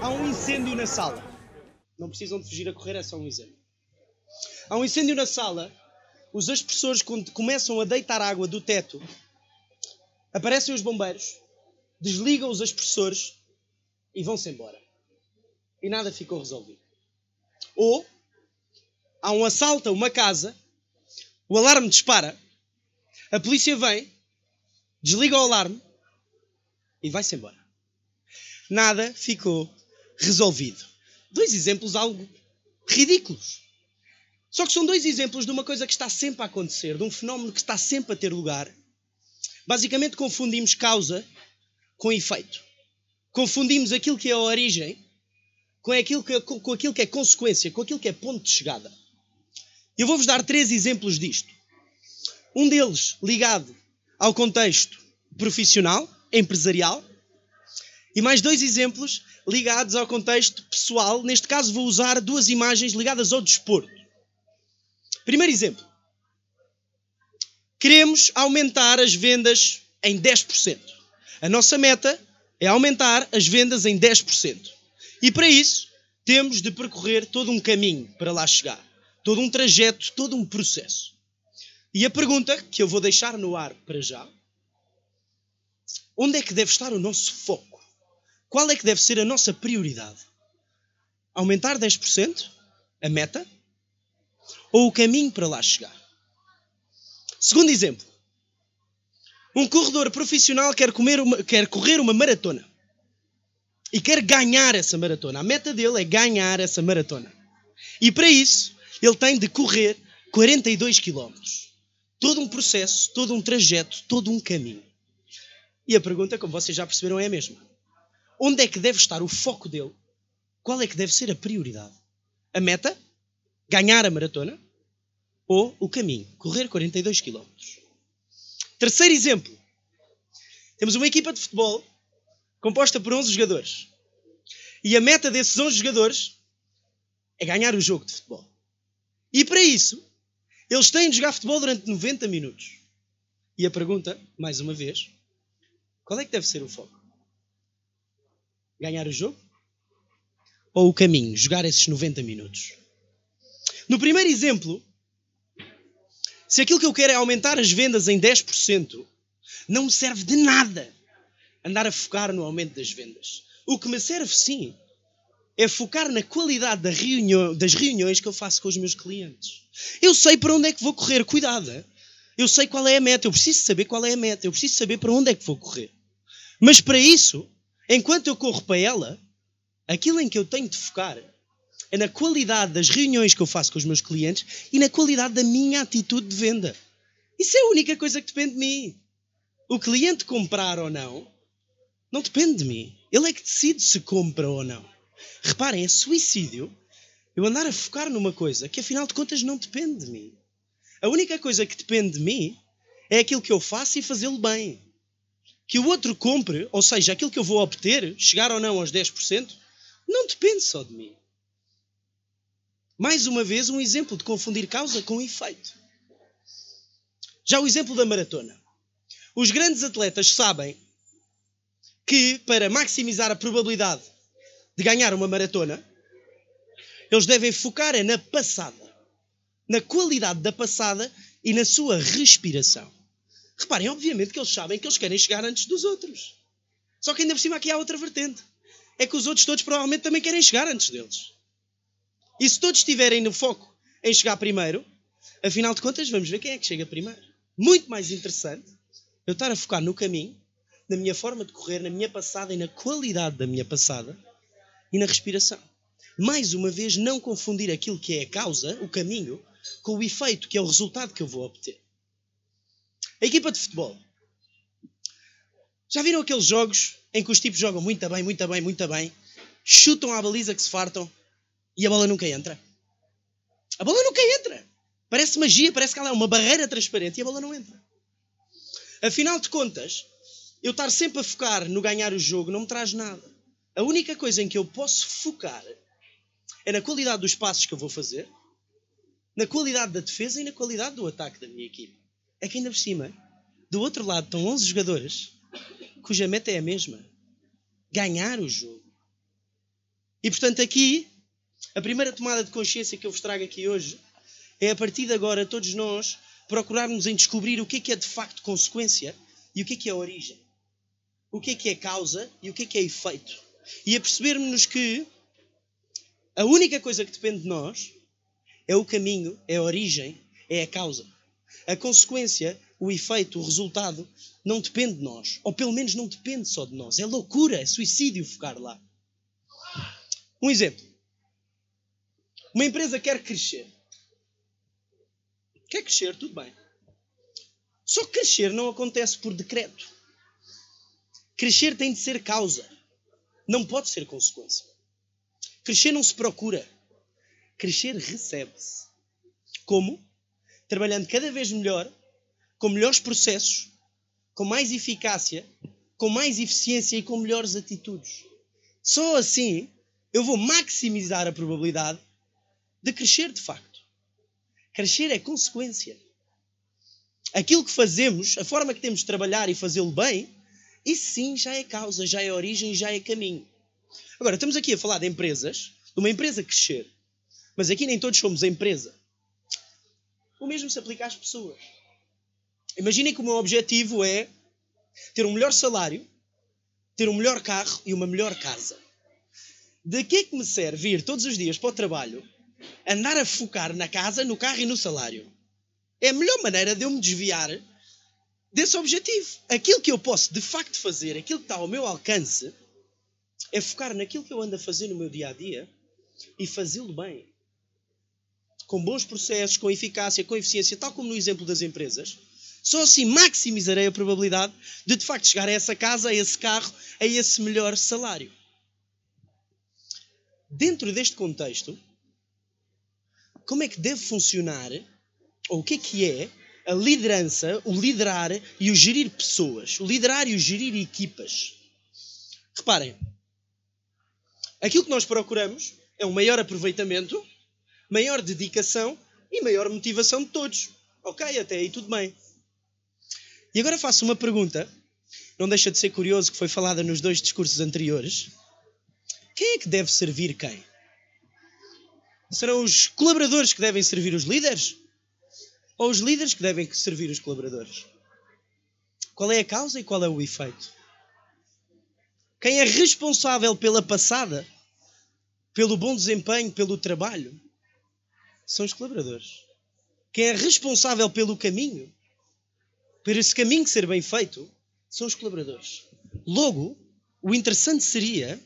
Há um incêndio na sala. Não precisam de fugir a correr, é só um exemplo. Há um incêndio na sala. Os aspersores, quando começam a deitar água do teto, aparecem os bombeiros, desligam os aspersores e vão-se embora. E nada ficou resolvido. Ou há um assalto a uma casa, o alarme dispara, a polícia vem, desliga o alarme e vai-se embora. Nada ficou resolvido. Dois exemplos algo ridículos. Só que são dois exemplos de uma coisa que está sempre a acontecer, de um fenómeno que está sempre a ter lugar. Basicamente confundimos causa com efeito. Confundimos aquilo que é a origem com aquilo que, com, com aquilo que é consequência, com aquilo que é ponto de chegada. Eu vou-vos dar três exemplos disto. Um deles ligado ao contexto profissional, empresarial, e mais dois exemplos ligados ao contexto pessoal. Neste caso, vou usar duas imagens ligadas ao desporto. Primeiro exemplo. Queremos aumentar as vendas em 10%. A nossa meta é aumentar as vendas em 10%. E para isso, temos de percorrer todo um caminho para lá chegar. Todo um trajeto, todo um processo. E a pergunta que eu vou deixar no ar para já: onde é que deve estar o nosso foco? Qual é que deve ser a nossa prioridade? Aumentar 10%? A meta? ou o caminho para lá chegar. Segundo exemplo. Um corredor profissional quer, uma, quer correr uma maratona. E quer ganhar essa maratona. A meta dele é ganhar essa maratona. E para isso, ele tem de correr 42 km. Todo um processo, todo um trajeto, todo um caminho. E a pergunta, como vocês já perceberam, é a mesma. Onde é que deve estar o foco dele? Qual é que deve ser a prioridade? A meta? ganhar a maratona ou o caminho, correr 42 km. Terceiro exemplo. Temos uma equipa de futebol composta por 11 jogadores. E a meta desses 11 jogadores é ganhar o jogo de futebol. E para isso, eles têm de jogar futebol durante 90 minutos. E a pergunta, mais uma vez, qual é que deve ser o foco? Ganhar o jogo? Ou o caminho, jogar esses 90 minutos? No primeiro exemplo, se aquilo que eu quero é aumentar as vendas em 10%, não me serve de nada andar a focar no aumento das vendas. O que me serve, sim, é focar na qualidade da reunião, das reuniões que eu faço com os meus clientes. Eu sei para onde é que vou correr, cuidado. Eu sei qual é a meta, eu preciso saber qual é a meta, eu preciso saber para onde é que vou correr. Mas para isso, enquanto eu corro para ela, aquilo em que eu tenho de focar é na qualidade das reuniões que eu faço com os meus clientes e na qualidade da minha atitude de venda. Isso é a única coisa que depende de mim. O cliente comprar ou não, não depende de mim. Ele é que decide se compra ou não. Reparem, é suicídio eu andar a focar numa coisa que afinal de contas não depende de mim. A única coisa que depende de mim é aquilo que eu faço e fazê-lo bem. Que o outro compre, ou seja, aquilo que eu vou obter, chegar ou não aos 10%, não depende só de mim. Mais uma vez, um exemplo de confundir causa com efeito. Já o exemplo da maratona. Os grandes atletas sabem que, para maximizar a probabilidade de ganhar uma maratona, eles devem focar é na passada, na qualidade da passada e na sua respiração. Reparem, obviamente que eles sabem que eles querem chegar antes dos outros. Só que ainda por cima aqui há outra vertente. É que os outros todos provavelmente também querem chegar antes deles. E se todos estiverem no foco em chegar primeiro, afinal de contas, vamos ver quem é que chega primeiro. Muito mais interessante eu estar a focar no caminho, na minha forma de correr, na minha passada e na qualidade da minha passada e na respiração. Mais uma vez, não confundir aquilo que é a causa, o caminho, com o efeito, que é o resultado que eu vou obter. A equipa de futebol. Já viram aqueles jogos em que os tipos jogam muito bem, muito bem, muito bem, chutam à baliza que se fartam e a bola nunca entra. A bola nunca entra. Parece magia, parece que ela é uma barreira transparente e a bola não entra. Afinal de contas, eu estar sempre a focar no ganhar o jogo não me traz nada. A única coisa em que eu posso focar é na qualidade dos passos que eu vou fazer, na qualidade da defesa e na qualidade do ataque da minha equipe. É que ainda por cima, do outro lado estão 11 jogadores cuja meta é a mesma: ganhar o jogo. E portanto, aqui, a primeira tomada de consciência que eu vos trago aqui hoje é a partir de agora todos nós procurarmos em descobrir o que é que é de facto consequência e o que é que é origem. O que é que é causa e o que é que é efeito. E a percebermos que a única coisa que depende de nós é o caminho, é a origem, é a causa. A consequência, o efeito, o resultado, não depende de nós. Ou pelo menos não depende só de nós. É loucura, é suicídio focar lá. Um exemplo. Uma empresa quer crescer. Quer crescer, tudo bem. Só que crescer não acontece por decreto. Crescer tem de ser causa. Não pode ser consequência. Crescer não se procura. Crescer recebe-se. Como? Trabalhando cada vez melhor, com melhores processos, com mais eficácia, com mais eficiência e com melhores atitudes. Só assim eu vou maximizar a probabilidade de crescer de facto. Crescer é consequência. Aquilo que fazemos, a forma que temos de trabalhar e fazê-lo bem, isso sim já é causa, já é origem, já é caminho. Agora, estamos aqui a falar de empresas, de uma empresa crescer, mas aqui nem todos somos a empresa. O mesmo se aplica às pessoas. Imaginem que o meu objetivo é ter um melhor salário, ter um melhor carro e uma melhor casa. De que é que me serve ir todos os dias para o trabalho, andar a focar na casa, no carro e no salário? É a melhor maneira de eu me desviar desse objetivo. Aquilo que eu posso de facto fazer, aquilo que está ao meu alcance, é focar naquilo que eu ando a fazer no meu dia a dia e fazê-lo bem. Com bons processos, com eficácia, com eficiência, tal como no exemplo das empresas. Só assim maximizarei a probabilidade de de facto chegar a essa casa, a esse carro, a esse melhor salário. Dentro deste contexto, como é que deve funcionar, ou o que é que é, a liderança, o liderar e o gerir pessoas, o liderar e o gerir equipas? Reparem, aquilo que nós procuramos é um maior aproveitamento, maior dedicação e maior motivação de todos. Ok, até aí tudo bem. E agora faço uma pergunta, não deixa de ser curioso que foi falada nos dois discursos anteriores. Quem é que deve servir quem? Serão os colaboradores que devem servir os líderes? Ou os líderes que devem servir os colaboradores? Qual é a causa e qual é o efeito? Quem é responsável pela passada, pelo bom desempenho, pelo trabalho? São os colaboradores. Quem é responsável pelo caminho, por esse caminho ser bem feito, são os colaboradores. Logo, o interessante seria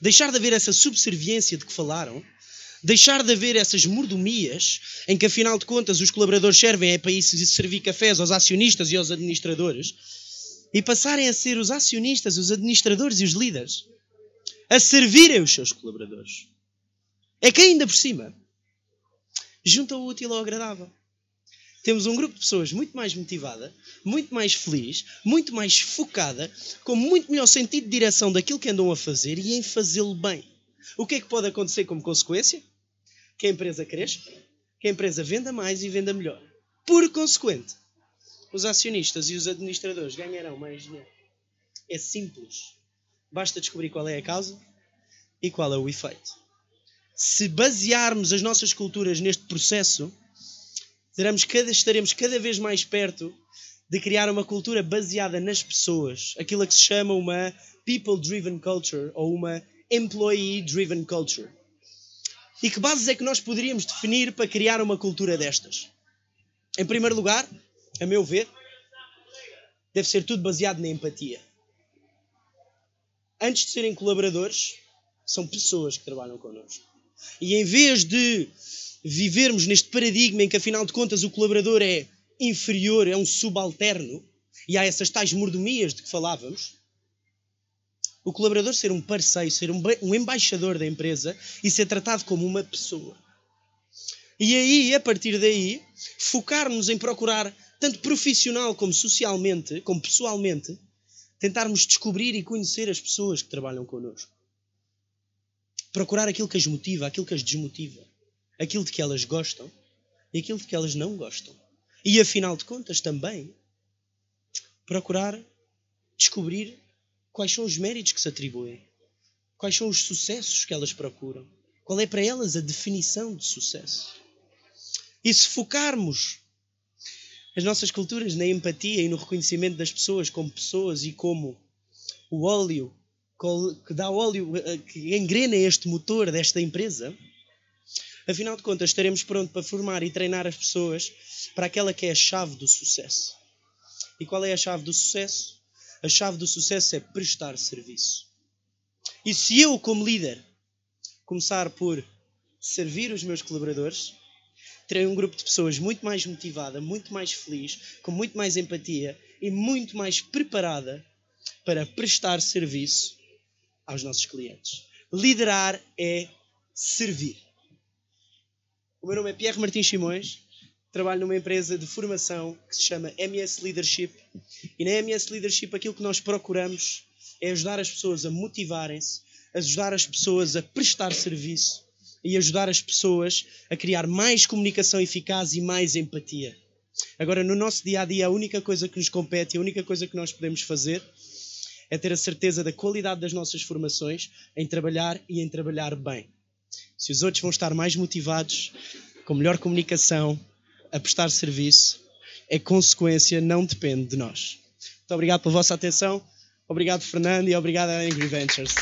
deixar de haver essa subserviência de que falaram, deixar de haver essas mordomias em que, afinal de contas, os colaboradores servem é para isso servir cafés aos acionistas e aos administradores e passarem a ser os acionistas, os administradores e os líderes a servirem os seus colaboradores. É que ainda por cima junta o útil ao agradável temos um grupo de pessoas muito mais motivada, muito mais feliz, muito mais focada, com muito melhor sentido de direção daquilo que andam a fazer e em fazê-lo bem. O que é que pode acontecer como consequência? Que a empresa cresça, que a empresa venda mais e venda melhor. Por consequente, os acionistas e os administradores ganharão mais dinheiro. É simples. Basta descobrir qual é a causa e qual é o efeito. Se basearmos as nossas culturas neste processo, estaremos cada, estaremos cada vez mais perto de criar uma cultura baseada nas pessoas, aquilo que se chama uma people-driven culture ou uma employee-driven culture. E que bases é que nós poderíamos definir para criar uma cultura destas? Em primeiro lugar, a meu ver, deve ser tudo baseado na empatia. Antes de serem colaboradores, são pessoas que trabalham connosco. E em vez de vivermos neste paradigma em que, afinal de contas, o colaborador é inferior, é um subalterno, e há essas tais mordomias de que falávamos, o colaborador ser um parceiro, ser um, um embaixador da empresa e ser tratado como uma pessoa. E aí, a partir daí, focarmos em procurar, tanto profissional como socialmente, como pessoalmente, tentarmos descobrir e conhecer as pessoas que trabalham connosco. Procurar aquilo que as motiva, aquilo que as desmotiva aquilo de que elas gostam e aquilo de que elas não gostam. E afinal de contas também procurar descobrir quais são os méritos que se atribuem, quais são os sucessos que elas procuram, qual é para elas a definição de sucesso. E se focarmos as nossas culturas na empatia e no reconhecimento das pessoas como pessoas e como o óleo que dá óleo, eh, que engrena este motor desta empresa, afinal de contas estaremos prontos para formar e treinar as pessoas para aquela que é a chave do sucesso. E qual é a chave do sucesso? A chave do sucesso é prestar serviço. E se eu, como líder, começar por servir os meus colaboradores, terei um grupo de pessoas muito mais motivada, muito mais feliz, com muito mais empatia e muito mais preparada para prestar serviço aos nossos clientes. Liderar é servir. O meu nome é Pierre Martins Simões, trabalho numa empresa de formação que se chama MS Leadership. E na MS Leadership aquilo que nós procuramos é ajudar as pessoas a motivarem-se, ajudar as pessoas a prestar serviço e ajudar as pessoas a criar mais comunicação eficaz e mais empatia. Agora, no nosso dia a dia, a única coisa que nos compete, a única coisa que nós podemos fazer é ter a certeza da qualidade das nossas formações em trabalhar e em trabalhar bem. Se os outros vão estar mais motivados, com melhor comunicação, a prestar serviço, é consequência, não depende de nós. Muito obrigado pela vossa atenção. Obrigado, Fernando, e obrigado a Angry Ventures.